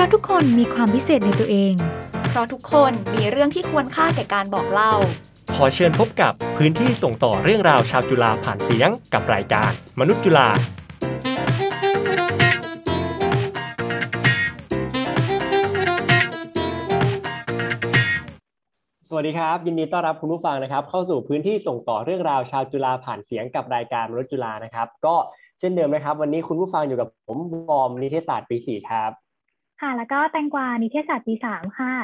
ราะทุกคนมีความพิเศษในตัวเอง เพราะทุกคนมีเรื่องที่ควรค่าแก่การบอกเล่า ขอเชิญพบกับพื้นที่ส่งต่อเรื่องราวชาวจุฬาผ่านเสียงกับรายการ มนุษย์จุฬาสวัสดีครับ ยินดีต้อนรับคุณผู้ฟังนะครับ เข้าสู่พื้นที่ส่งต่อเรื่องราวชาวจุฬาผ่านเสียงกับรายการมนุษย์จุฬานะครับ ก็เช่นเดิมนะครับ วันนี้คุณผู้ฟังอยู่กับผมวอมนิเทศศาสตร์ปีสี่ครับ ค่ะ แล้วก็แตงกวานิเทศศาสตร์ปีสามค่ะ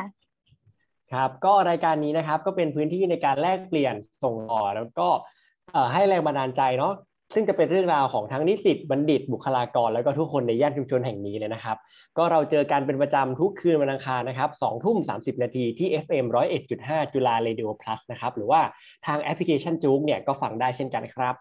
ครับ ก็รายการนี้นะครับก็เป็นพื้นที่ในการแลกเปลี่ยนส่งต่อแล้วก็ให้แรงบันดาลใจเนาะซึ่งจะเป็นเรื่องราวของทั้งนิสิตบัณฑิต บุคลากร แล้วก็ทุกคนในย่านชุมชนแห่งนี้เลยนะครับ ก็เราเจอกันเป็นประจำทุกคืนวันอังคารนะครับสองทุ่มสานาทีที่ FM 101.5จุฬาเรดิโอพลัสนะครับ หรือว่าทางแอปพลิเคชันจู๊กเนี่ยก็ฟังได้เช่นกันครับ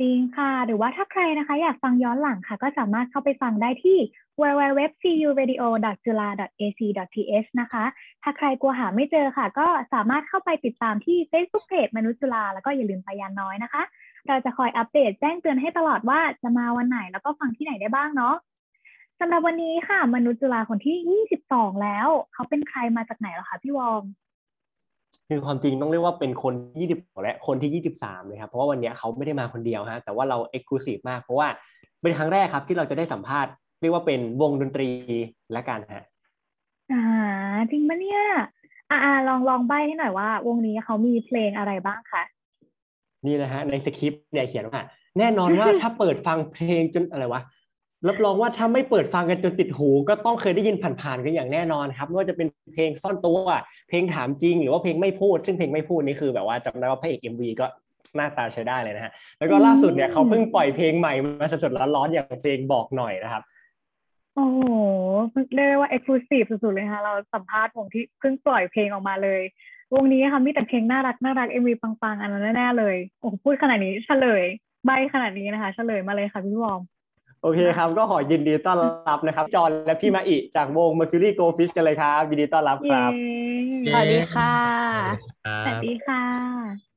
จริงค่ะ หรือว่าถ้าใครนะคะอยากฟังย้อนหลังค่ะ ก็สามารถเข้าไปฟังได้ที่ www.curadio.jula.ac.th นะคะ ถ้าใครกลัวหาไม่เจอค่ะ ก็สามารถเข้าไปติดตามที่ Facebook Page มนุษย์จุฬาแล้วก็อย่าลืมไปยานน้อยนะคะ เราจะคอยอัปเดตแจ้งเตือนให้ตลอดว่าจะมาวันไหนแล้วก็ฟังที่ไหนได้บ้างเนาะสำหรับวันนี้ค่ะ มนุษย์จุฬาคนที่ 22 แล้ว เขาเป็นใครมาจากไหนหรอคะพี่วอม คือความจริงต้องเรียกว่าเป็นคนที่22และคนที่ 23เลยครับเพราะว่าวันนี้เขาไม่ได้มาคนเดียวฮะแต่ว่าเราเอ็กซ์คลูซีฟมาก เพราะว่าเป็นครั้งแรกครับที่เราจะได้สัมภาษณ์เรียกว่าเป็นวงดนตรีและกันฮะอ่าจริงปะเนี่ยอ่าลองลองใบให้หน่อยว่า วงนี้เขามีเพลงอะไรบ้างคะนี่นะฮะในสคริปต์เนี่ยเขียนว่าแน่นอนว่าถ้าเปิดฟังเพลงจนอะไรวะ รับรองว่าถ้าไม่เปิดฟังกันจนติดหู ก็ต้องเคยได้ยินผ่านๆกันอย่างแน่นอนครับไม่ว่าจะเป็นเพลงซ่อนตัว เพลงถามจริง หรือว่าเพลงไม่พูด ซึ่งเพลงไม่พูดนี่คือแบบว่าจำได้ว่าพระเอก MV ก็หน้าตาใช้ได้เลยนะฮะแล้วก็ล่าสุดเนี่ยเขาเพิ่งปล่อยเพลงใหม่มาสดๆร้อนๆอย่างเพลงบอกหน่อยนะครับโอ้โหเรียกว่า exclusive สุดๆเลยค่ะเราสัมภาษณ์วงที่เพิ่งปล่อยเพลงออกมาเลยวงนี้ค่ะมีแต่เพลงน่ารักน่ารัก MV ปังๆอันนั้นแน่ๆเลยโอ้พูดขนาดนี้เฉลยใบ้ขนาดนี้นะคะ เฉลยมาเลยค่ะพี่วอม โอเคครับ ก็ขอยินดีต้อนรับนะครับ จอห์นและพี่มาอิจากวง Mercury Go Fish กันเลยครับ ยินดีต้อนรับครับ สวัสดีค่ะ สวัสดีค่ะ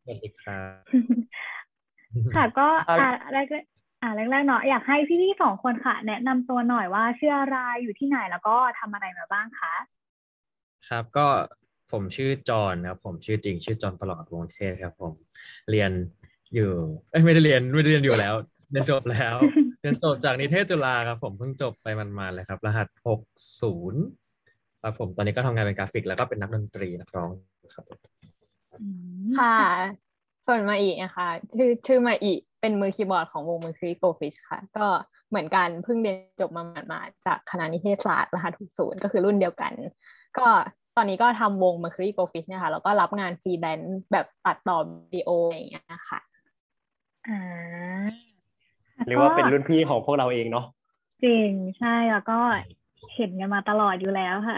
สวัสดีครับ ค่ะก็อ่าแรกอ่าแรกๆเนาะอยากให้พี่ๆสองคนค่ะ แนะนำตัวหน่อยว่าชื่ออะไรอยู่ที่ไหนแล้วก็ทำอะไรมาบ้างคะครับก็ผมชื่อจอห์นครับผมชื่อจริง ชื่อจอห์นประหลอดวงเทศครับ ผม เรียนอยู่ เอ้ยไม่ได้เรียนไม่ได้เรียนอยู่แล้วเรียนจบแล้ว เรียนจบจากนิเทศจุฬาครับ ผมเพิ่งจบไปหมาดๆเลยครับ รหัสหกศูนย์ครับผมตอนนี้ก็ทำงานเป็นกราฟิก แล้วก็เป็นนักดนตรีนักร้องครับค่ะส่วนมาอีนะคะชื่อชื่อมาอีเป็นมือคีย์บอร์ดของวง Mercury Go Fish ค่ะ ก็เหมือนกันเพิ่งเรียนจบมามาจากคณะนิเทศศาสตร์รหัสศูนย์ก็คือรุ่นเดียวกัน ก็ตอนนี้ก็ทำวง Mercury Go Fish เนี่ยค่ะแล้วก็รับงานฟรีแลนซ์แบบตัดต่อวิดีโออะไรอย่างเงี้ยค่ะอ่า เรียกว่าเป็นรุ่นพี่ของพวกเราเองเนาะจริงใช่แล้วก็เห็นกันมาตลอดอยู่แล้วค่ะ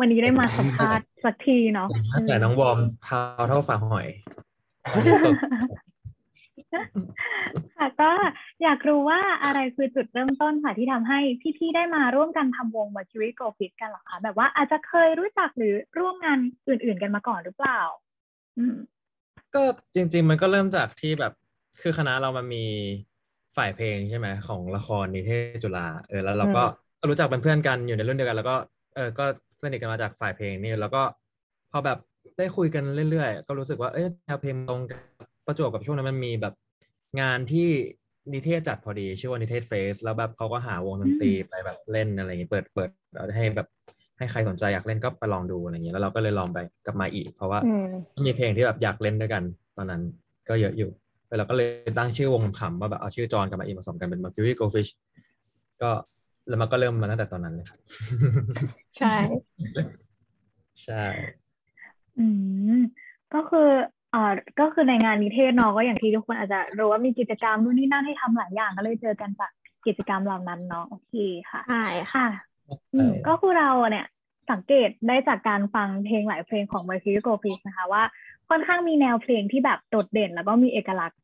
วันนี้ได้มาสัมภาษณ์สักทีเนาะแต่น้องวอมเท้าเท่าฝาหอยค่ะก็อยากรู้ว่าอะไรคือจุดเริ่มต้นค่ะที่ทำให้พี่ๆได้มาร่วมกันทำวง Mercury Go Fit กันหรอคะแบบว่าอาจจะเคยรู้จักหรือร่วมงานอื่น ๆ กันมาก่อนหรือเปล่า อืมก็จริง ๆ มันก็เริ่มจากที่แบบคือคณะเรามันมี ฝ่ายเพลงใช่ไหมของละครนิเทศจุฬาเออแล้วเราก็รู้จักเป็นเพื่อนกันอยู่ในรุ่นเดียวกัน แล้วก็เออก็สนิทกันมาจากฝ่ายเพลงนี่แล้วก็พอแบบได้คุยกันเรื่อยๆ ก็รู้สึกว่าเอ้ยแนวเพลงตรงกับประจวบกับช่วงนั้นมันมีแบบงานที่นิเทศจัดพอดีชื่อว่านิเทศเฟสแล้วแบบเขาก็หาวงดนตรีไปแบบเล่นอะไรอย่างงี้เปิดเปิดให้แบบให้ใครสนใจอยากเล่นก็ไปลองดูอะไรอย่างเงี้ยแล้วเราก็เลยลองไปกับมาอีก เพราะว่ามีเพลงที่แบบอยากเล่นด้วยกัน ตอนนั้นก็เยอะอยู่ เราก็เลยตั้งชื่อวงขำว่าแบบเอาชื่อจอนกับมาอีผสมกันเป็น Mercury Go Fish ก็แล้วมันก็เริ่มมาตั้งแต่ตอนนั้นเลยครับ ใช่ ใช่ อืม ก็คืออ่าก็คือในงานนิเทศเนาะก็อย่างที่ทุกคนอาจจะรู้ว่ามีกิจกรรมนู่นนี่นั่นให้ทำหลายอย่างก็เลยเจอกันจากกิจกรรมเหล่านั้นเนาะโอเคค่ะใช่ค่ะอืมก็คือเราเนี่ยสังเกตได้จากการฟังเพลงหลายเพลงของ Mercury Go Fish นะคะว่าค่อนข้างมีแนวเพลงที่แบบโดดเด่นแล้วก็มีเอกลักษณ์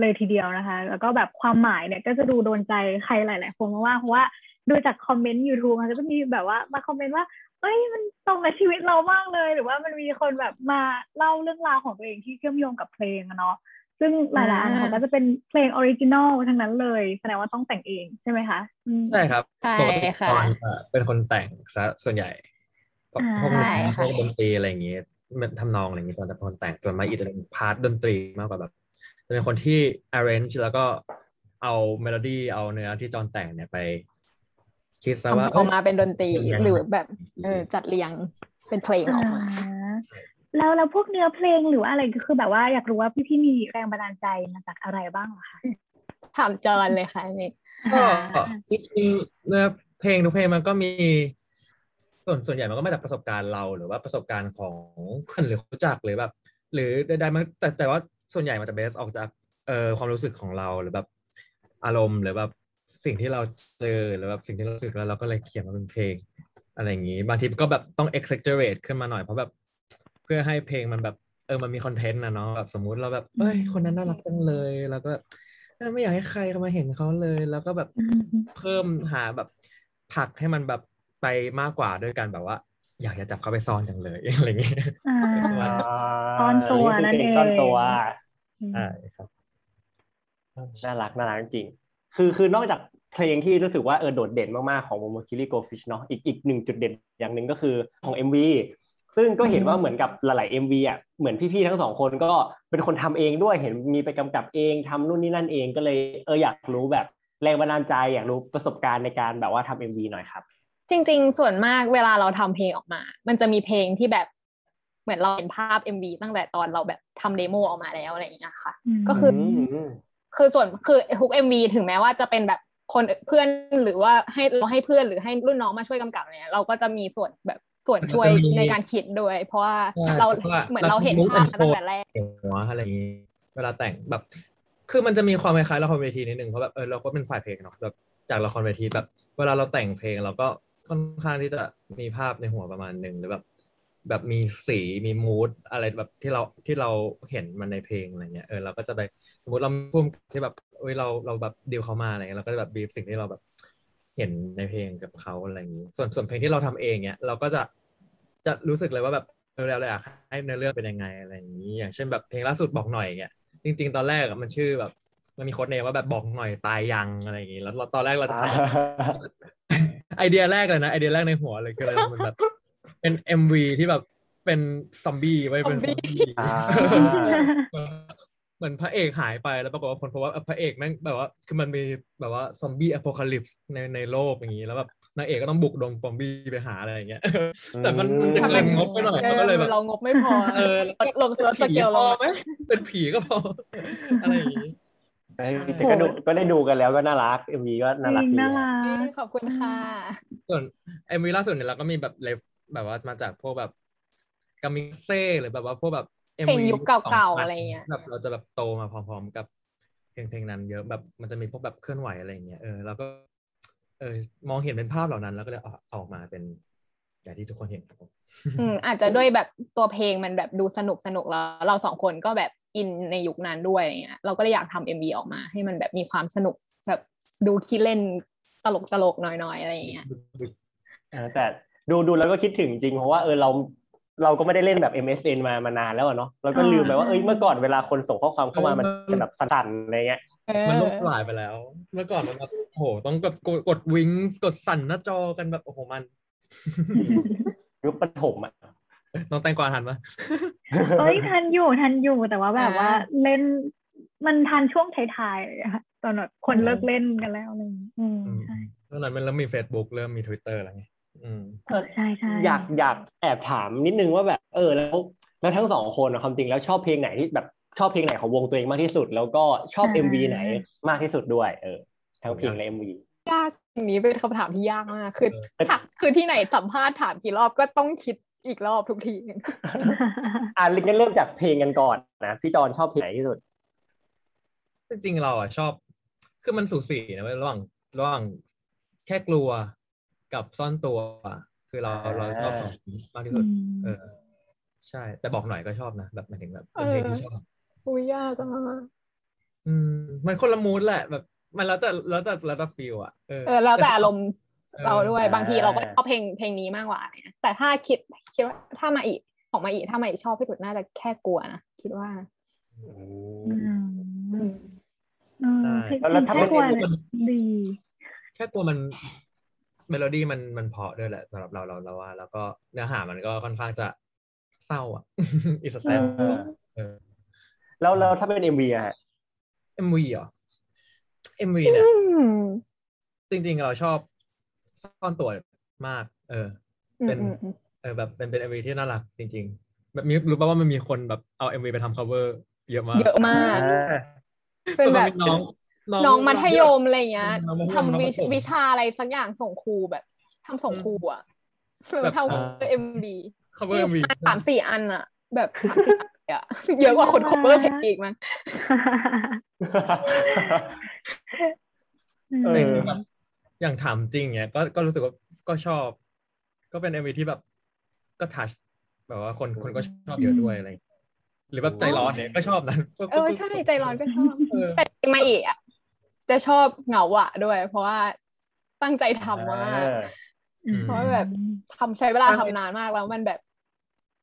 เลยทีเดียวนะคะ แล้วก็แบบความหมายเนี่ยก็จะดูโดนใจใครหลาย ๆ คนมากๆเพราะว่าดูจากคอมเมนต์ YouTube มันก็จะมีแบบว่ามาคอมเมนต์ว่าเอ้ยมันตรงกับชีวิตเรามากเลย หรือว่ามันมีคนแบบมาเล่าเรื่องราวของตัวเองที่เชื่อมโยงกับเพลงอะเนาะซึ่งหลายๆอันเขาก็จะเป็นเพลง original ทั้งนั้นเลยแสดงว่าต้องแต่งเองใช่ไหมคะอืมใช่ครับใช่ปกติค่ะจอนจะเป็นคนแต่งซะส่วนใหญ่พวกอ่าพวกใช่พค่ะพวกดนตรีอะไรอย่างงี้มันทำนองอะไรอย่างงี้จอนจะเป็นคนแต่งส่วนมาอีจะเป็น part ดนตรีมากกว่าแบบ จะเป็นคนที่ arrange แล้วก็เอาเมโลดี้เอาเนื้อที่จอนแต่งเนี่ยไป คิดซะว่าทำออกมาเป็นดนตรีเป็นยังไงหรือแบบเออจัดเรียงเป็นเพลงออกมาอ่าแล้วแล้วพวกเนื้อเพลงหรือว่าอะไรก็คือแบบว่าอยากรู้ว่าพี่ๆมีแรงบันดาลใจมาจากอะไรบ้างเหรอคะถามจอนเลยค่ะนี่ก็จริงๆเนื้อเพลงทุกเพลงมันก็มี ส่วนส่วนใหญ่มันก็มาจากประสบการณ์เราหรือว่าประสบการณ์ของเพื่อนหรือรู้จักหรือแบบ หรือใดๆมันแต่แต่ว่า ส่วนใหญ่มันจะเบสออกจากเอ่อความรู้สึกของเราหรือแบบอารมณ์หรือแบบสิ่งที่เราเจอหรือแบบสิ่งที่เรารู้สึกแล้วเราก็เลยเขียนมาเป็นเพลง อะไรอย่างนี้ บางทีก็แบบต้อง exaggerate ขึ้นมาหน่อยเพราะแบบเพื่อให้เพลงมันแบบเออมันมีคอนเทนต์นะเนาะแบบสมมุติเราแบบเอ้ยคนนั้นน่ารักจังเลยแล้วก็แบบเออไม่อยากให้ใครเข้ามาเห็นเขาเลย แล้วก็แบบอืมเพิ่มหาแบบผลักให้มันแบบไปมากกว่าด้วยกันแบบว่า อยากจะจับเขาไปซ่อนจังเลยอะไรอย่างเงี้ยอ่าอ่าซ่อนตัวนั่นคือเพลงเองซ่อนตัว ใช่ครับน่ารักน่ารักจริงๆคือคือนอกจากเพลงที่รู้สึกว่าเออโดดเด่นมากๆของวง Mercury Goldfish เนาะอีกอีกหนึ่งจุดเด่นอย่างหนึ่งก็คือของ MV ซึ่งก็เห็นว่าเหมือนกับหลายๆ MV อะเหมือนพี่ๆทั้งสองคนก็เป็นคนทำเองด้วยเห็นมีไปกำกับเองทำนู่นนี่นั่นเองก็เลยเอออยากรู้แบบแรงบันดาลใจอยากรู้ประสบการณ์ในการแบบว่าทำ MV หน่อยครับ จริง ๆ ส่วนมากเวลาเราทำเพลงออกมา มันจะมีเพลงที่แบบ เหมือนเราเห็นภาพ MV ตั้งแต่ตอนเราแบบทำเดโมออกมาแล้วอะไรอย่างเงี้ยค่ะมก็คืออืมคือส่วนคือทุก MV ถึงแม้ว่าจะเป็นแบบคนเพื่อนหรือว่าให้เราให้เพื่อนหรือให้รุ่นน้องมาช่วยกำกับเนี่ยเราก็จะมีส่วนแบบส่วนช่วยมันจะมีในการคิดด้วย เพราะว่าใช่เราเพราะว่าเหมือนเราเห็นเราภาพรู้มาตั้งแต่แรกหัวอะไรอย่างนี้เวลาแต่งแบบ คือมันจะมีความคล้ายๆละครเวทีนิดนึงเพราะแบบเออเราก็เป็นฝ่ายเพลงเนาะแบบจากละครเวทีแบบ เวลาเราแต่งเพลงเราก็ค่อนข้างที่จะมีภาพในหัวประมาณหนึ่งหรือแบบ แบบมีสีมีมูดอะไรแบบที่เราที่เราเห็นมันในเพลงอะไรเงี้ยเออเราก็จะไปสมมติเราพุ่มที่แบบเอ้ยเราเราแบบดีลเขามาอะไรเงี้ยเราก็จะแบบบีบสิ่งที่เราแบบเห็นในเพลงกับเขาอะไรอย่างนี้ ส่วนส่วนเพลงที่เราทำเองเนี้ยเราก็จะจะรู้สึกเลยว่าแบบเออเราอยากให้เนื้อเรื่องเป็นยังไงอะไรอย่างนี้ อย่างเช่นแบบเพลงล่าสุดบอกหน่อยเงี้ยจริง ๆ ตอนแรกอะมันชื่อแบบ มันมีโค้ดเนมว่าแบบบอกหน่อยตายยังอะไรอย่างนี้แล้วเราตอนแรกเราจะทำไอเดียแรกเลยนะไอเดียแรกในหัวเลยคือเรามันแบบ เป็นเอ็มวีที่แบบเป็นซอมบี้ไว้เป็นซอมบี้อ่าเหมือนพระเอกหายไปแล้วปรากฏว่าคนพบว่าเออพระเอกแม่งแบบว่าคือมันมีแบบว่าซอมบี้อ p พ c a ลิปส์ในในโลกอย่างนี้แล้วแบบนางเอกก็ต้องบุกดงซอมบี้ไปหาอะไรอย่างเงี้ยแต่มันมันจะเกินงบไปหน่อยมันก็เลยแบบเรางบไม่พอเออแล้วก็ลงสสผีเกลพลองไหมเป็นผีก็พออะไรอย่างนี้แต่ก็ดูก็ได้ดูกันแล้วก็น่ารัก MV ก็น่ารักจริงดีน่ารักขอบคุณค่ะส่วน MV ล่าสุดเนี่ยเราก็มีแบบ ref แบบว่ามาจากพวกแบบกามิกาเซ่หรือแบบว่าพวกแบบ MV เพลงยุคเก่าๆ2000อะไรเงี้ยแบบเราจะแบบโตมาพร้อมๆกับเพลงเพลงนั้นเยอะแบบมันจะมีพวกแบบเคลื่อนไหวอะไรอย่างเงี้ยเออเราก็ เออมองเห็นเป็นภาพเหล่านั้น แล้วก็เลยเอาเอาออกมาเป็นอย่างที่ทุกคนเห็นครับผมอืมอาจจะด้วยแบบตัวเพลงมันแบบดูสนุกสนุกแล้ว เราสองคนก็แบบอินในยุคนั้นด้วยอะไรเงี้ยเราก็เลยอยากทำ MV ออกมา ให้มันแบบมีความสนุกแบบดูคิดเล่นตลกตลกๆหน่อยๆอะไรอย่างเงี้ยเออแต่ ดูดูแล้วก็คิดถึงจริงเพราะว่าเออเราเราก็ไม่ได้เล่นแบบ MSN มามานานแล้วอะเนาะเราก็ลืมไปว่าเอ้ยเมื่อก่อนเวลาคนส่งข้อความเข้ามามันจะแบบสั่นๆอะไรเงี้ยเออมันโลกสลายไปแล้ว เมื่อก่อนมันแบบโอ้โหต้องกดกดกดวิงกดสั่นหน้าจอกันแบบโอ้โหมันยุคปฐมอะน้องแตงกวาทันปะเอ้ยทันอยู่ทันอยู่แต่ว่าแบบว่าเล่นมันทันช่วงท้ายๆเลยอะค่ะตอนแบบคนเลิกเล่นกันแล้วอะไรอย่างงี้อืมใช่ตอนนั้นมันเริ่มมี Facebook เริ่มมี Twitter แล้วไงอืมเออ ใช่ใช่อยากอยากแอบถามนิดนึงว่าแบบ เออ แล้ว แล้วทั้งสองคนอะความจริงแล้วชอบเพลงไหนที่แบบชอบเพลงไหนของวงตัวเองมากที่สุด แล้วก็ชอบ MV ไหนมากที่สุดด้วย เออทั้งเพลงและ MV ยากอันนี้เป็นคำถามที่ยากมากคือเออถามคือที่ไหนสัมภาษณ์ถามกี่รอบก็ต้องคิดอีกรอบทุกทีอะงั้นเริ่มจากเพลงกันก่อนนะพี่จอนชอบเพลงไหนที่สุด จริงๆเราอะชอบ คือมันสูสีนะเว้ยระหว่างระหว่างแค่กลัว กับซ่อนตัว คือเราเราชอบสองนี้มากที่สุด เออ ใช่ แต่บอกหน่อยก็ชอบนะแบบหมายถึงแบบเป็นเพลงที่ชอบอุ้ยยากจังอะอืม มันคนละมูดแหละแบบ มันแล้วแต่แล้วแต่แล้วแต่ฟีลอะเออเออแล้วแต่อารมณ์เออเราด้วยอ่าบางทีเราก็ชอบเพลงเพลงนี้มากกว่าเนี่ยแต่ถ้าคิดคิดว่าถ้ามาอีกของมาอีกถ้ามาอีกชอบที่สุดน่าจะแค่กลัวนะคิดว่าออืมเออใช่เพลงแล้วถ้าเป็นแค่กลัว MV ดี แค่กลัวมัน เมโลดี้มันมันเพราะด้วยแหละสำหรับเราเราเราว่า แล้วก็เนื้อหามันก็ค่อนข้างจะเศร้าอะอิสแซเออเออแล้วแล้วถ้าเป็น MV อะฮะ MV เหรอ MV เนี่ยอืมจริงๆเราชอบซ่อนตัวมาก เออ เป็นอืมอืมเออแบบเป็นเป็น MV ที่น่ารักจริง ๆ แบบมีรู้ป่าวว่ามันมีคนแบบเอา MV ไปทำ cover เยอะมากเยอะมากอ่าเป็นแบบมันน้อง น้องมัธยมอะไรเงี้ยน้องมัธยมทำวิน้องประถมวิชาอะไรสักอย่างส่งครูแบบทำส่งครูอะแบบแล้วเท่าอ่าเอ็มบี cover MV สามสี่อันอะ แบบสามสี่อันเลยอะเยอะกว่าคน cover เพลงอีกมั้งเออแต่จริงๆแบบอย่างถามจริงเนี่ยก็ก็รู้สึกว่าก็ชอบ ก็เป็น MV ที่แบบก็ทัชแบบว่าคนคนก็ชอบเยอะด้วยอะไรอย่างเงี้ยหรือแบบใจร้อนเนี่ยก็ชอบนะก็เออใช่ใจร้อนก็ชอบเออแต่จริงมาอีกอะ จะชอบเหงาอะด้วย เพราะว่าตั้งใจทำมากอ่าเพราะว่าแบบทำใช้เวลาทำนานมากแล้วมันแบบ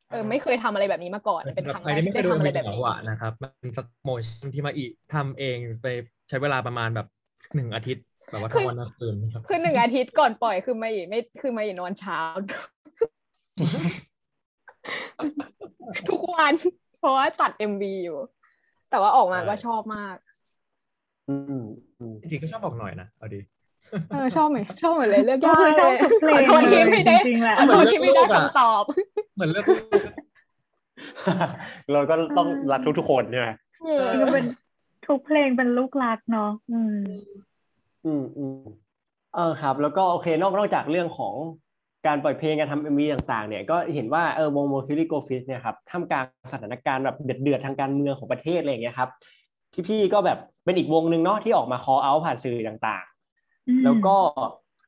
เออ ไม่เคยทำอะไรแบบนี้มาก่อนเป็นสำหครับรั้งใครแรกที่ไม่เคที่ยดูทำอะไรมีแบบหนี้วะนะครับ มันเป็นสโมชั่นที่มาอีทำเองไปใช้เวลาประมาณแบบหนึ่งอาทิตย์แบบว่าทั้งวันทั้งคืนนะครับคือหนึ่งอาทิตย์ก่อนปล่อยคือมาอีไม่คือมาอีนอนเช้า ทุกวัน เพราะว่าตัดเอ็มวีอยู่ แต่ว่าออกมาก็ชอบมากอืมอืม จริงๆก็ชอบบอกหน่อยนะเอาดีเออชอบเหมือนชอบเหมือนเลยเลือกก็ยากคือชอบเลยทุกเพลงขอโทษที่ไม่ได้จริงๆแหละขอโทษที่ไม่ได้เหมือนเลือกลูกอะคำตอบ เหมือนเลือกเราก็ต้องรักทุกๆคนใช่ไหมก็เป็นทุกเพลงเป็นลูกรักเนาะอืม อืมอืมเออครับ แล้วก็โอเคนอกนอกจากเรื่องของการปล่อยเพลงการทำ MV ต่างๆ เนี่ยก็เห็นว่าเออวง Mercury Goldfish เนี่ยครับท่ามกลางสถานการณ์แบบเดือดๆทางการเมืองของประเทศอะไรอย่างเงี้ยครับพี่ๆก็แบบ เป็นอีกวงหนึ่งเนาะที่ออกมา call out ผ่านสื่อต่างๆ แล้วก็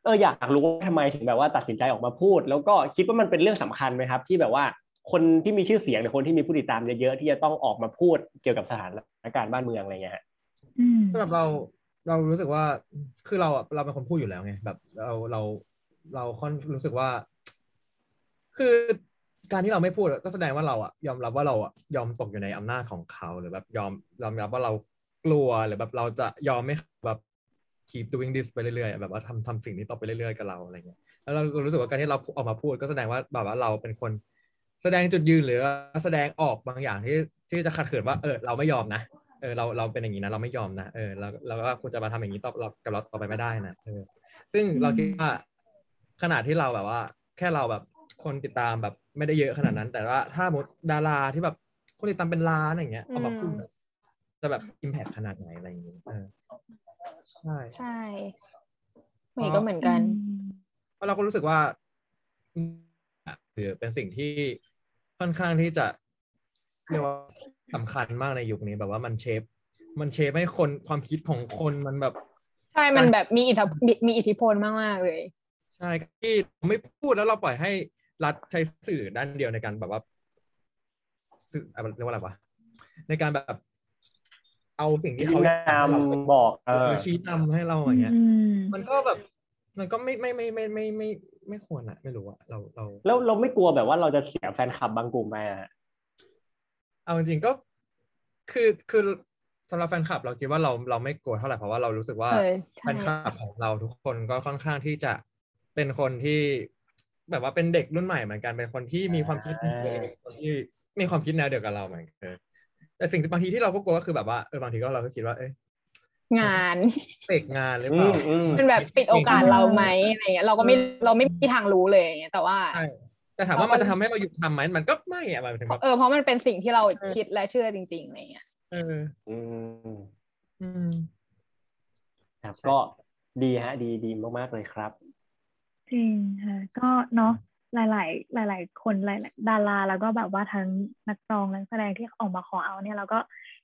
เอออยากรู้ว่าทำไมถึงแบบว่าตัดสินใจออกมาพูด แล้วก็คิดว่ามันเป็นเรื่องสำคัญไหมครับ ที่แบบว่าคนที่มีชื่อเสียงหรือคนที่มีผู้ติดตามเยอะๆที่จะต้องออกมาพูดเกี่ยวกับสถานการณ์บ้านเมืองอะไรเงี้ยฮะอืมสำหรับเราเรารู้สึกว่าคือเราอะเราเป็นคนพูดอยู่แล้วไงแบบเราเราเราค่อนรู้สึกว่า คือการที่เราไม่พูดอะก็แสดงว่าเราอะยอมรับว่าเราอะยอมตกอยู่ในอำนาจของเขาหรือแบบยอมยอมรับว่าเรา กลัวหรือแบบเราจะยอมไม่แบบ keep doing this ไปเรื่อยๆแบบว่าทำทำสิ่งนี้ต่อไปเรื่อยๆกับเราอะไรเงี้ยแล้วเรารู้สึกว่าการที่เราออกมาพูดก็แสดงว่าแบบว่าเราเป็นคน แสดงจุดยืนหรือแสดงออกบางอย่างที่ที่จะขัดขืนว่าเออเราไม่ยอมนะเออเราเราเป็นอย่างนี้นะเราไม่ยอมนะเออแล้วแล้วก็คุณจะมาทำอย่างนี้ต่อเรากับเราต่อไปไม่ได้นะเออซึ่งเราคิดว่าขนาดที่เราแบบว่า แค่เราแบบคนติดตามแบบไม่ได้เยอะขนาดนั้น แต่ว่าถ้าหมดดาราที่แบบคนติดตามเป็นล้านอย่างเงี้ยเอามาพูด จะแบบอิมแพคขนาดไหนอะไรอย่างเงี้ยเออใช่ใช่เมย์ก็เหมือนกันเพราะเราก็รู้สึกว่าคือเป็นสิ่งที่ค่อนข้างที่จะเรียกว่าสำคัญมากในยุคนี้แบบว่ามันเชฟมันเชฟให้คนความคิดของคนมันแบบ ใช่มันแบบมีอิทธิมีมีอิทธิพลมากๆเลยใช่ที่ไม่พูดแล้วเราปล่อยให้รัฐใช้สื่อด้านเดียวในการแบบว่าสื่ออะไรเรียกว่าอะไรวะในการแบบ เอาสิ่งที่เขานำบอกเออชี้นำให้เราอย่างเงี้ยมันก็แบบมันก็ไม่ไม่ไม่ไม่ไม่ไม่ไม่ควรอะไม่รู้อะเราเราแล้วเราไม่กลัวแบบว่าเราจะเสียแฟนคลับบางกลุ่มไหมอะเอาจริงก็คือคือสำหรับแฟนคลับ เราคิดว่าเราเราไม่กลัวเท่าไหร่เพราะว่าเรารู้สึกว่าแฟนคลับของเราทุกคนก็ค่อนข้างที่จะเป็นคนที่แบบว่าเป็นเด็กรุ่นใหม่เหมือนกันเป็นคนที่มีความคิดเป็นคนที่มีความคิดแนวเดียวกับเราเหมือนกัน แต่สิ่งที่บางทีที่เราก็กลัวก็คือแบบว่าเออบางทีก็เราก็คิดว่าเอ้ยงานเสกงานหรืออืเปล่ามอืมมันแบบปิดโอกาสเราไหมอะไรเงี้ยเราก็ไม่เราไม่มีทางรู้เลยอย่างเงี้ยแต่ว่าใช่แต่ถามว่ามันจะทำให้เราหยุดทำไหมมันก็ไม่อะมันถึงแบบเออเพราะมันเป็นสิ่งที่เราคิดและเชื่อจริงๆอะไรเงี้ยเอออืมอืมครับก็ดีฮะ ดีดีมากๆเลยครับจริงค่ะก็เนาะ หลาย ๆ หลาย ๆ คนหลายๆดารา แล้วก็แบบว่าทั้งนักร้องนักแสดงที่ออกมาขอเอาเนี่ยเราก็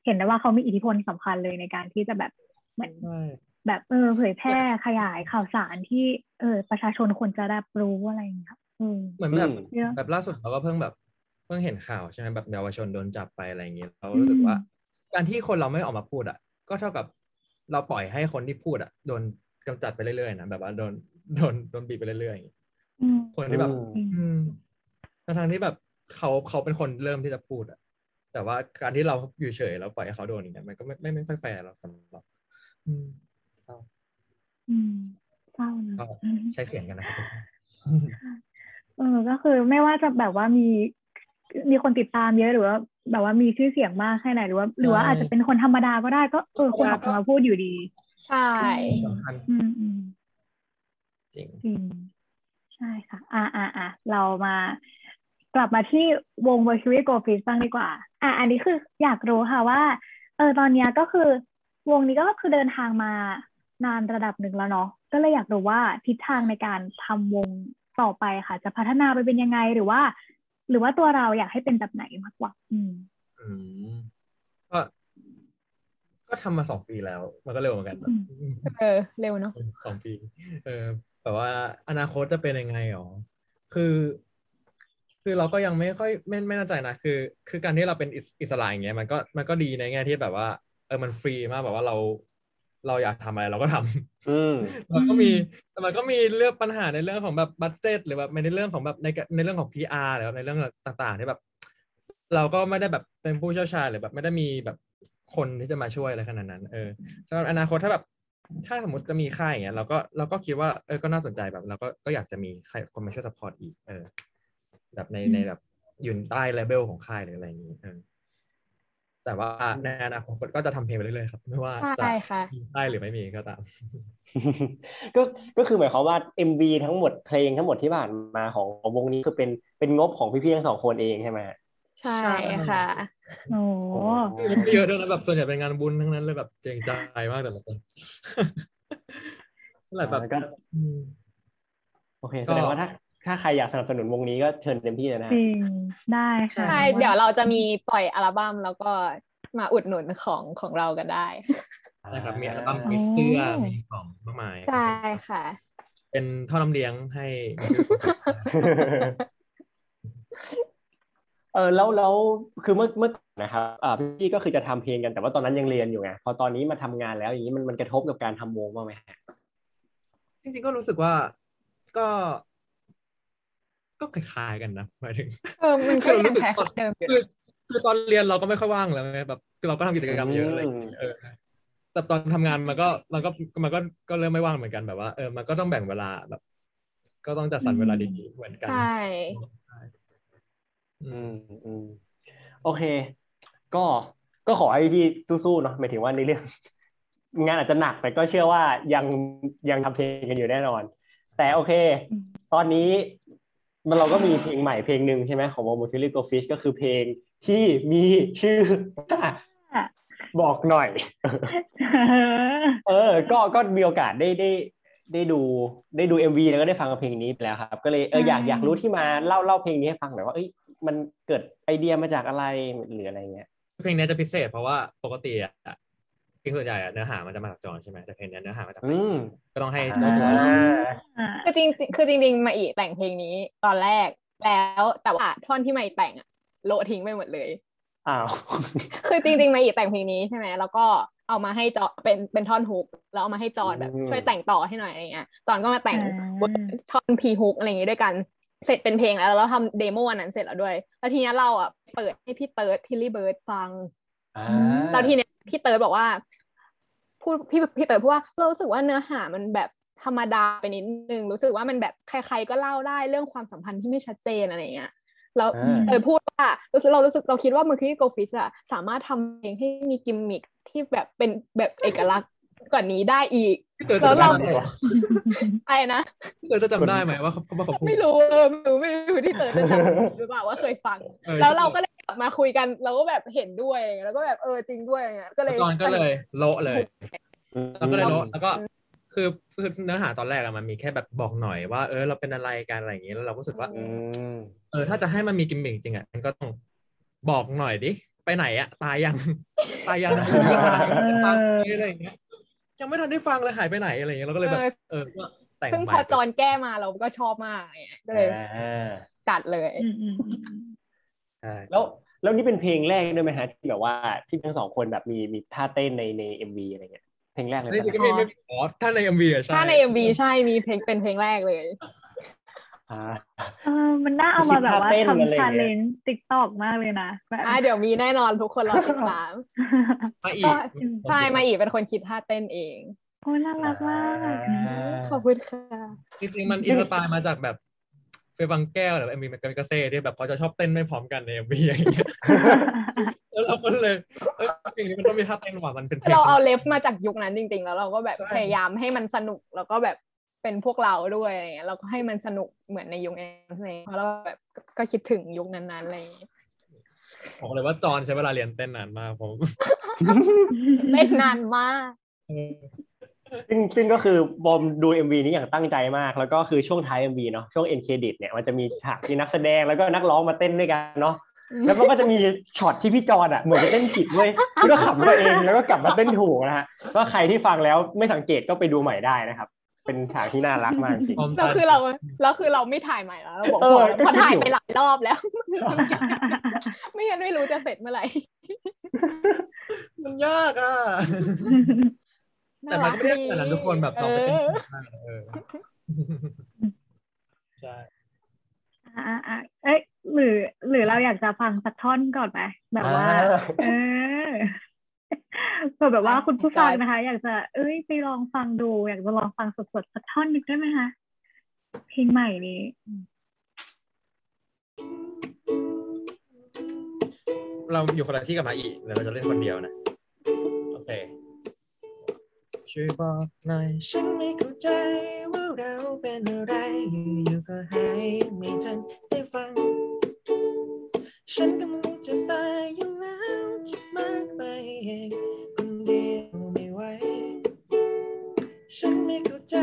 เห็นได้ว่าเขามีอิทธิพลสำคัญเลยในการที่จะแบบเหมือนใช่แบบเออเผยแพร่ขยายข่าวสารที่เออประชาชนควรจะได้รู้อะไรอย่างเงี้ยเออเหมือนแบบอืมเยอะแบบล่าสุดเราก็เพิ่งแบบเพิ่งเห็นข่าวใช่ไหมแบบเยาวชนโดนจับไปอะไรอย่างเงี้ยเรารู้สึกว่า การที่คนเราไม่ออกมาพูดอะ ก็เท่ากับเราปล่อยให้คนที่พูดอะโดนกำจัดไปเรื่อยๆนะแบบว่าโดนโดนโดนบีบไปเรื่อย ๆอย่างเงี้ยอืมคนที่แบบ อืมอืมทั้งทางๆที่แบบเขาเขาเป็นคนเริ่มที่จะพูดอะแต่ว่าการที่เราอยู่เฉยแล้วปล่อยให้เขาโดนอย่างเงี้ยมันก็ไม่ไม่ไม่ค่อยแฟร์หรอกสำหรับอืมเศร้าอืมเศร้านะก็อืมใช้เสียงกันนะครับเออก็คือไม่ว่าจะแบบว่ามีมีคนติดตามเยอะหรือว่าแบบว่ามีชื่อเสียงมากแค่ไหนหรือว่าหรือว่าอาจจะเป็นคนธรรมดาก็ได้ก็เออคนออกมาพูดอยู่ดี ใช่สำคัญอืมอืมจริงจริงใช่ค่ะ อ่าอ่าอ่าเรามากลับมาที่วง Mercury Go f i s บ้างดีกว่า อ่า อันนี้คืออยากรู้ค่ะว่า เออ ตอนเนี้ยก็คือ วงนี้ก็คือเดินทางมานานระดับหนึ่งแล้วเนาะ ก็เลยอยากรู้ว่าทิศทางในการทำวงต่อไปค่ะ จะพัฒนาไปเป็นยังไงหรือว่า หรือว่าตัวเราอยากให้เป็นแบบไหนมากกว่า อืม อืม ก็ก็ทำมาสองปีแล้ว มันก็เร็วเหมือนกันแบบอืมเออ เร็วเนาะสองปี เออ แต่ว่าอนาคตจะเป็นยังไงหรอคือ คือเราก็ยังไม่ค่อยไม่ไม่แน่ใจนะคือ คือการที่เราเป็นอิสอิสระอย่างเงี้ยมันก็มันก็ดีในแง่ที่แบบว่า เออมันฟรีมากแบบว่าเราเราอยากทำอะไรเราก็ทำอืมมันก็มีแต่มันก็มีเรื่องปัญหาในเรื่องของแบบ budget หรือแบบในเรื่องของแบบในในเรื่องของ PR หรือแบบในเรื่องต่างๆที่แบบ เราก็ไม่ได้แบบเป็นผู้เชี่ยวชาญหรือแบบไม่ได้มีแบบคนที่จะมาช่วยอะไรขนาดนั้น เออสำหรับอนาคตถ้าแบบ ถ้าสมมติจะมีค่ายอย่างเงี้ยเราก็เราก็คิดว่าเออก็น่าสนใจแบบเราก็ก็อยากจะมีใครคนมาช่วย support อีกเออแบบในอืมในแบบอยู่ใต้เลเวลของค่ายหรืออะไรอย่างงี้เออแต่ว่าในอนาคตก็จะทำเพลงไปเรื่อยๆครับไม่ว่าจะใช่ค่ะมีค่ายหรือไม่มีก็ตามก็ก็คือหมายความว่า MV ทั้งหมดเพลงทั้งหมดที่ผ่านมาของวงนี้คือเป็นเป็นงบของพี่ๆทั้งสองคนเองใช่ไหมฮะ ใช่ค่ะโอ้ไม่เยอะด้วยนะแบบส่วนใหญ่เป็นงานบุญทั้งนั้นเลยแบบเกรงใจมากแต่ละคนนั่นแหละแบบแล้วก็อืมโอเคก็แสดงว่าถ้าถ้าใครอยากสนับสนุนวงนี้ก็เชิญเต็มที่เลยนะจริงได้ค่ะใช่เดี๋ยวเราจะมีปล่อยอัลบั้มแล้วก็มาอุดหนุนของของเรากันได้นะครับมีอัลบั้มมีเสื้อมีของมากมายใช่ค่ะ เป็นท่อน้ำเลี้ยงให้ เออแล้วแล้วคือเมื่อเมื่อก่อนนะครับอ่าพี่ก็คือจะทำเพลงกันแต่ว่าตอนนั้นยังเรียนอยู่ไงพอตอนนี้มาทำงานแล้วอย่างนี้มันมันกระทบกับการทำวงบ้างไหมฮะจริงๆก็รู้สึกว่าก็ ก็คล้ายๆกันนะหมายถึงเออมันก็ยังแค่เดิมอยู่คือคือตอนเรียนเราก็ไม่ค่อยว่างแล้วไงแบบคือเราก็ทำกิจกรรมเยอะอะไรอย่างเงี้ยเออแต่ตอนทำงานมันก็มันก็มันก็ก็เริ่มไม่ว่างเหมือนกันแบบว่าเออมันก็ต้องแบ่งเวลาแบบ ก็ต้องจัดสรรเวลาดีๆเหมือนกันใช่ อืมอืมโอเค ก็ก็ขอให้พี่สู้ๆเนาะหมายถึงว่าในเรื่อง งานอาจจะหนักแต่ก็เชื่อว่ายังยังทำเพลงกันอยู่แน่นอน แต่โอเค ตอนนี้มันเราก็มีเพลงใหม่เพลงหนึ่งใช่ไหมของวง Mercury Go Fish ก็คือเพลงที่มีชื่อบอกหน่อย เออ ก็ก็มีโอกาสได้ได้ได้ดูได้ดู MV แล้วก็ได้ฟังเพลงนี้ไปแล้วครับ ก็เลยเอออยากอืมอยากรู้ที่มาเล่าเล่าเพลงนี้ให้ฟังหน่อยว่าเอ้ย มันเกิดไอเดียมาจากอะไรหรืออะไรเงี้ยเพลงเนี้ยจะพิเศษเพราะว่าปกติอะเพลงส่วนใหญ่อะเนื้อหามันจะมาจากจอนใช่ไหมแต่เพลงเนี้ยเนื้อหามาจากอืมก็ต้องให้อ่าเจ้าตัวร้องอ่าคือจริงคือจริงๆมาอีแต่งเพลงนี้ตอนแรกแล้วแต่ว่าท่อนที่มาอีแต่งอะโละทิ้งไปหมดเลยอ้าวคือจริงๆมาอีแต่งเพลงนี้ใช่ไหมแล้วก็เอามาให้จอเป็นเป็นท่อนฮุกแล้วเอามาให้จอนแบบอืมช่วยแต่งต่อให้หน่อยอะไรเงี้ยจอนก็มาแต่งอ่าท่อนพีฮุกอะไรอย่างงี้ด้วยกัน เสร็จเป็นเพลงแล้วแล้วเราทำ demo อันนั้นเสร็จแล้วด้วย แล้วทีเนี้ยเราอะเปิดให้พี่เติร์ด Tilly Birds ฟังอ่าแล้วทีเนี้ยพี่เติร์ดบอกว่าพูดพี่พี่เติร์ดพูดว่าเรารู้สึกว่าเนื้อหามันแบบธรรมดาไปนิดนึงรู้สึกว่ามันแบบใครๆก็เล่าได้เรื่องความสัมพันธ์ที่ไม่ชัดเจนอะไรเงี้ยแล้วอ่าเออพูดว่ารู้สึกเรารู้สึกเราคิดว่า Mercury Goldfish อะสามารถทำเองให้มีกิมมิคที่แบบเป็นแบบเอกลักษณ์ กว่านี้ได้อีกพี่เติร์ดแล้จะวเราจำได้ไหมวะไอ้นะพี่เต๋อจะจำได้ไหมว่าเขาว่าเขาพูดไม่รู้เออไม่รู้ไม่รู้ที่เติร์ดจะจำหรือเปล่าว่าเคยฟังออแล้วเราก็เลยกลับมาคุยกันเราก็แบบเห็นด้วยแล้วก็แบบเออจริงด้วยอย่างเงี้ยก็เลยจอนก็เลยโละเลยอืมแล้วก็เลยโละแล้วก็คือคือเนื้อหาตอนแรกอะมันมีแค่แบบบอกหน่อยว่าเออเราเป็นอะไรกันอะไรอย่างเงี้ยแล้วเราก็รู้สึกว่าอืมเออถ้าจะให้มันมีกิมมิคจริงอะมันก็ต้องบอกหน่อยดิไปไหนอะตายยังตายยังทำไมถึงไม่ตายตายอะไรอย่างเงี้ย ยังไม่ทันได้ฟังเลยหายไปไหนอะไรอย่างเงี้ยเราก็เลยแบบเออก็แต่งซึ่งใหม่พอจอนแก้มาเราก็ชอบมากอย่างเงี้ยก็เลยอ่าจัดเลยอืมอืมอืมใช่แล้วแล้วนี่เป็นเพลงแรกด้วยไหมฮะที่แบบว่าที่ทั้งสองคนแบบมีมีท่าเต้นในใน MV อะไรเงี้ยเพลงแรกเลยนี่จริงๆก็ปะมีไม่อ๋อถ้าใน MV อะใช่ถ้าใน MV ใช่มีเพลงเป็นเพลงแรกเลย อ่าเออมันน่าเอามาแบบว่าคิดท่าเต้นอะไรอย่างเงี้ยทำชาเลนจ์ติ๊กตอกมากเลยนะแบบอะเดี๋ยวมีแน่นอนทุกคนรอติดตามมาอีก็กใช่มาอีกเป็นคนคิดท่าเต้นเองโอ้น่ารักมากขอบคุณค่ะ จริงๆ มันอินสปายมาจากแบบเฟย์ฟังแก้วหรือเอ็มวีมันกาเซ่ที่แบบเขาจะชอบเต้นไม่พร้อมกันในเอ็มวีอย่างเงี้ยแล้วเราก็เลยเออเพลงนี้มันต้องมีท่าเต้นว่ะมันเป็นเพลงเราเอาสมัยเลฟมาจากยุคนั้นจริง ๆ แล้วเราก็แบบใช่พยายามให้มันสนุกแล้วก็แบบ เป็นพวกเราด้วยอะไรเงี้ยเราก็ให้มันสนุกเหมือนในยุคนั้นเลยเพราะเราแบบก็คิดถึงยุคนั้นๆอะไรอย่างเงี้ยบอกเลยว่าจอนใช้เวลาเรียนเต้นนานมากผมเล่นนานมากเออซึ่งซึ่งก็คือบอมดู MV นี้อย่างตั้งใจมาก แล้วก็คือช่วงท้าย MV เนาะช่วง end credit เนี่ยมันจะมีฉากที่นักแสดงแล้วก็นักร้องมาเต้นด้วยกันเนาะแล้วมันก็จะมีช็อตที่พี่จอนอะเหมือนจะเต้นผิดด้วยพี่ก็ขำตัวเองแล้วก็กลับมาเต้นถูกนะฮะก็ใครที่ฟังแล้วไม่สังเกตก็ไปดูใหม่ได้นะครับ เป็นฉากที่น่ารักมากจริงผมเราคือเราเราคือเราไม่ถ่ายใหม่แล้วเราบอกเออพอก็คิดถ่ายอยู่ไปหลายรอบแล้ว ไม่งั้นไม่รู้จะเสร็จเมื่อไหร่ มันยากอะแต่มันก็ไม่ได้ขนาดนั้นทุกคนแบบเราไปเต้นเออได้เออใช่อะอะเอ้ยหรือ หรือเราอยากจะฟังสักท่อนก่อนไหมแบบว่า เออ เผื่อแบบว่าคุณผู้ฟังนะคะ อยากจะเอ้ยไปลองฟังดู อยากจะลองฟังสดๆสักท่อนหนึงได้ไหมคะเพลงใหม่นี้เราอยู่คนละที่กับมาอีกเดี๋ยวเราจะเล่นคนเดียวนะ โอเค ช่วยบอกหน่อย ฉันไม่เข้าใจว่าเราเป็นอะไรอยู่ๆก็หายไม่ทันได้ฟัง ฉันกำลังจะตายอยู่แล้ว คิดมากไปเองคนเดียวไม่ไหว ฉันไม่เข้าใจ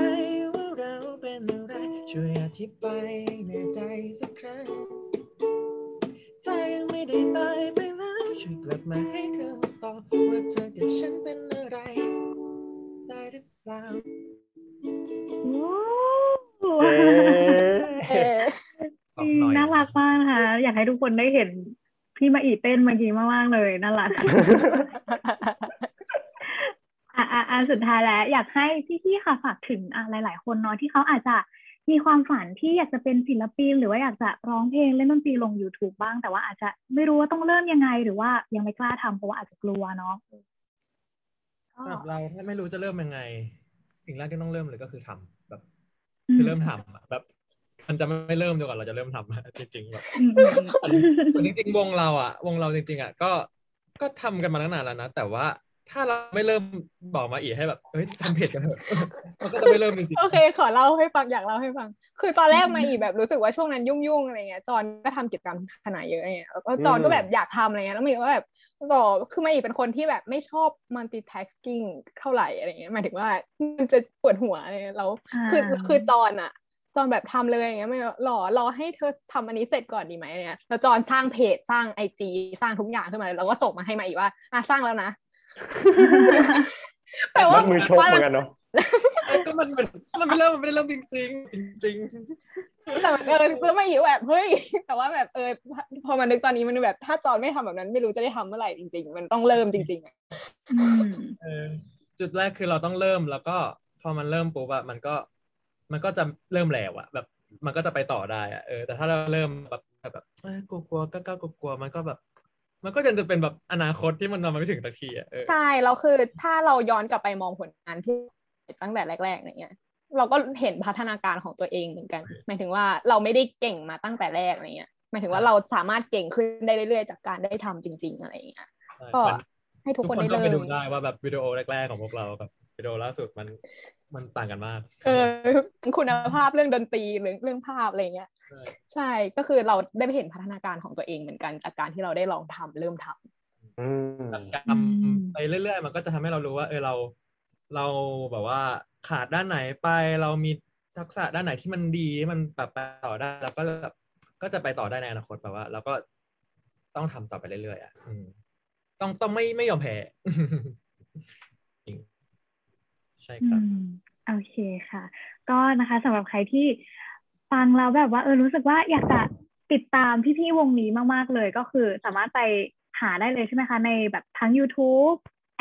ว่าเราเป็นอะไร ช่วยอธิบายแน่ใจสักครั้งถ้ายังไม่ได้ตายไปแล้ว ช่วยกลับมาให้คำตอบว่าเธอกับฉันเป็นอะไร ได้หรือเปล่าโอ้เอ๊ะเอน่ารักมากนะคะอยากให้ทุกคนได้เห็น พี่มาอีเต้นเมื่อกี้มากๆเลยน่ารักอะอะอะสุดท้ายแล้ว อยากให้พี่ๆค่ะฝากถึงอะหลาย ๆ คนเนาะที่เขาอาจจะมีความฝันที่อยากจะเป็นศิลปิน หรือว่าอยากจะร้องเพลงเล่นดนตรีลง YouTube บ้าง แต่ว่าอาจจะไม่รู้ว่าต้องเริ่มยังไง หรือว่ายังไม่กล้าทำเพราะว่าอาจจะกลัวเนาะก็สำหรับเราถ้าไม่รู้จะเริ่มยังไง สิ่งแรกที่ต้องเริ่มเลยก็คือทำแบบอืมคือเริ่มทำอะแบบ มันจะไม่เริ่มจนกว่าเราจะเริ่มทำอะจริงๆแบบอืมอืมอืมแต่จริงๆ วงเราอะ วงเราจริง ๆอะก็ก็ทำกันมาตั้งนานแล้วนะแต่ว่าถ้าเราไม่เริ่มบอกมาอีกให้แบบเฮ้ยทำเพจกันเถอะมันก็จะไม่เริ่มจริงโอเค ขอเล่าให้ฟังอยากเล่าให้ฟัง คือตอนแรกมาอีแบบรู้สึกว่าช่วงนั้นยุ่งๆอะไรเงี้ยจอนก็ทำกิจกรรมขนาดเยอะเงี้ยแล้วก็จอนก็แบบอยากทำอะไรเงี้ยแล้วมีก็แบบบอกคือมาอีเป็นคนที่แบบไม่ชอบ multitasking เท่าไหร่อะไรเงี้ยหมายถึงว่ามันจะปวดหัวอะไรเงี้ยแล้วคืออ่าคือจอนอะ จอนแบบทำเลยอย่างเงี้ยไม่รอรอให้เธอทำอันนี้เสร็จก่อนดีไหมเนี่ยแล้วจอนสร้างเพจสร้างไอจีสร้างทุกอย่างขึ้นมาแล้วก็ส่งมาให้มาอีกว่าอะสร้างแล้วนะแต่ว่ามัดมือชกเหมือนกันเนาะๆเอ้ยก็มันมันมันไม่เริ่มมันไม่ได้เริ่มจริงๆจริงแต่มันเออเพื่อมาอีกแบบเฮ้ยแต่ว่าแบบเออพอมานึกตอนนี้มันแบบถ้าจอนไม่ทำแบบนั้น ไม่รู้จะได้ทำเมื่อไหร่จริง ๆ มันต้องเริ่มจริง ๆอะอืมๆเออจุดแรกคือเราต้องเริ่มแล้วก็พอมันเริ่มปุ๊บอะมันก็ มันก็จะเริ่มแล้วอะแบบมันก็จะไปต่อได้อะเออแต่ถ้าเราเริ่มแบบแบบเอ้ยกลัวๆก็ก้าวกลัวๆมันก็แบบ มันก็ยังจะเป็นแบบอนาคตที่มันมาไม่ถึงสักทีอะเออใช่แล้วคือถ้าเราย้อนกลับไปมองผลงานที่ตั้งแต่แรกๆอย่างเงี้ยเราก็เห็นพัฒนาการของตัวเองเหมือนกัน หมายถึงว่าเราไม่ได้เก่งมาตั้งแต่แรกอะไรเงี้ยหมายถึงว่าเราสามารถเก่งขึ้นได้เรื่อยๆ จากการได้ทำจริง ๆ อะไรอย่างเงี้ยใช่ก็มันให้ทุทุกกคนคนได้ก็ไปเริ่ดูมได้ว่าแบบวิดีโอแรกๆของพวกเรากับวิดีโอล่าสุดมัน มันต่างกันมาก เออ คุณภาพเรื่องดนตรีเรื่องเรื่องภาพอะไรเงี้ย ใช่ใช่ก็คือเราได้ไปเห็นพัฒนาการของตัวเองเหมือนกันจากการที่เราได้ลองทำเริ่มทำอืมทำไปเรื่อยๆ มันก็จะทำให้เรารู้ว่า เออเรา เราแบบว่าขาดด้านไหนไป เรามีทักษะด้านไหนที่มันดีที่มันแบบไปต่อได้ แล้วก็แบบก็จะไปต่อได้ในอนาคตแบบว่าเราก็ต้องทำต่อไปเรื่อยๆอะอืมต้องต้องไม่ไม่ยอมแพ้จริง ใช่ครับอืมโอเคค่ะ ก็นะคะสำหรับใครที่ฟังแล้วแบบว่าเออรู้สึกว่าอยากจะติดตามพี่ๆวงนี้มากๆเลยก็คือสามารถไปหาได้เลยใช่ไหมคะ ในแบบทั้ง YouTube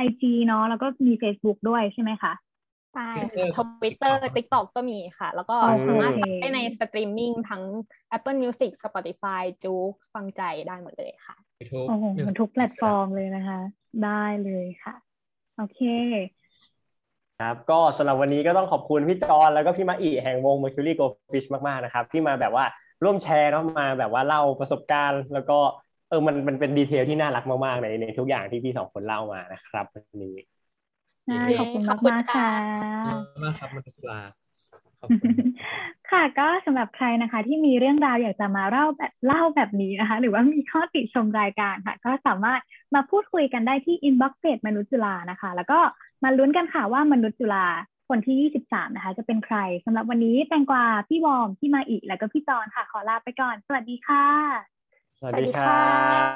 IG เนาะแล้วก็มี Facebook ด้วยใช่ไหมคะใช่ Twitter Twitter TikTok TikTok ก็มีค่ะ แล้วก็โอเคสามารถฟังได้ในสตรีมมิ่งทั้ง Apple Music Spotify JOOX ฟังใจได้หมดเลยค่ะ YouTube โอ้โหมันทุกแพลตฟอร์มเลยนะคะ ได้เลยค่ะ โอเค ครับก็สำหรับวันนี้ก็ต้องขอบคุณพี่จอนแล้วก็พี่มาอีแห่งวง Mercury Goldfish มากๆนะครับที่มาแบบว่าร่วมแชร์เนาะมาแบบว่าเล่าประสบการณ์ แล้วก็เออมันมันเป็นดีเทลที่น่ารักมากๆในในทุกอย่างที่พี่สองคนเล่ามานะครับวันนี้ได้เย้ขอบคุณขอบคุณมากๆค่ะค่ะมากครับมันตุลาขอบคุณค่ะก็สำหรับใครนะคะ ที่มีเรื่องราวอยากจะมาเล่าแบบเล่าแบบนี้นะคะ หรือว่ามีข้อติชมรายการค่ะ ก็สามารถมาพูดคุยกันได้ที่ inbox page มนุษย์จุฬานะคะ แล้วก็ มาลุ้นกันค่ะว่ามนุษย์จุฬาคนที่ 23 นะคะ จะเป็นใครสำหรับวันนี้แตงกวาพี่วอมพี่มาอีกแล้วก็พี่จอนค่ะ ขอลาไปก่อน สวัสดีค่ะ สวัสดีครับ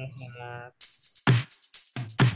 นะครับ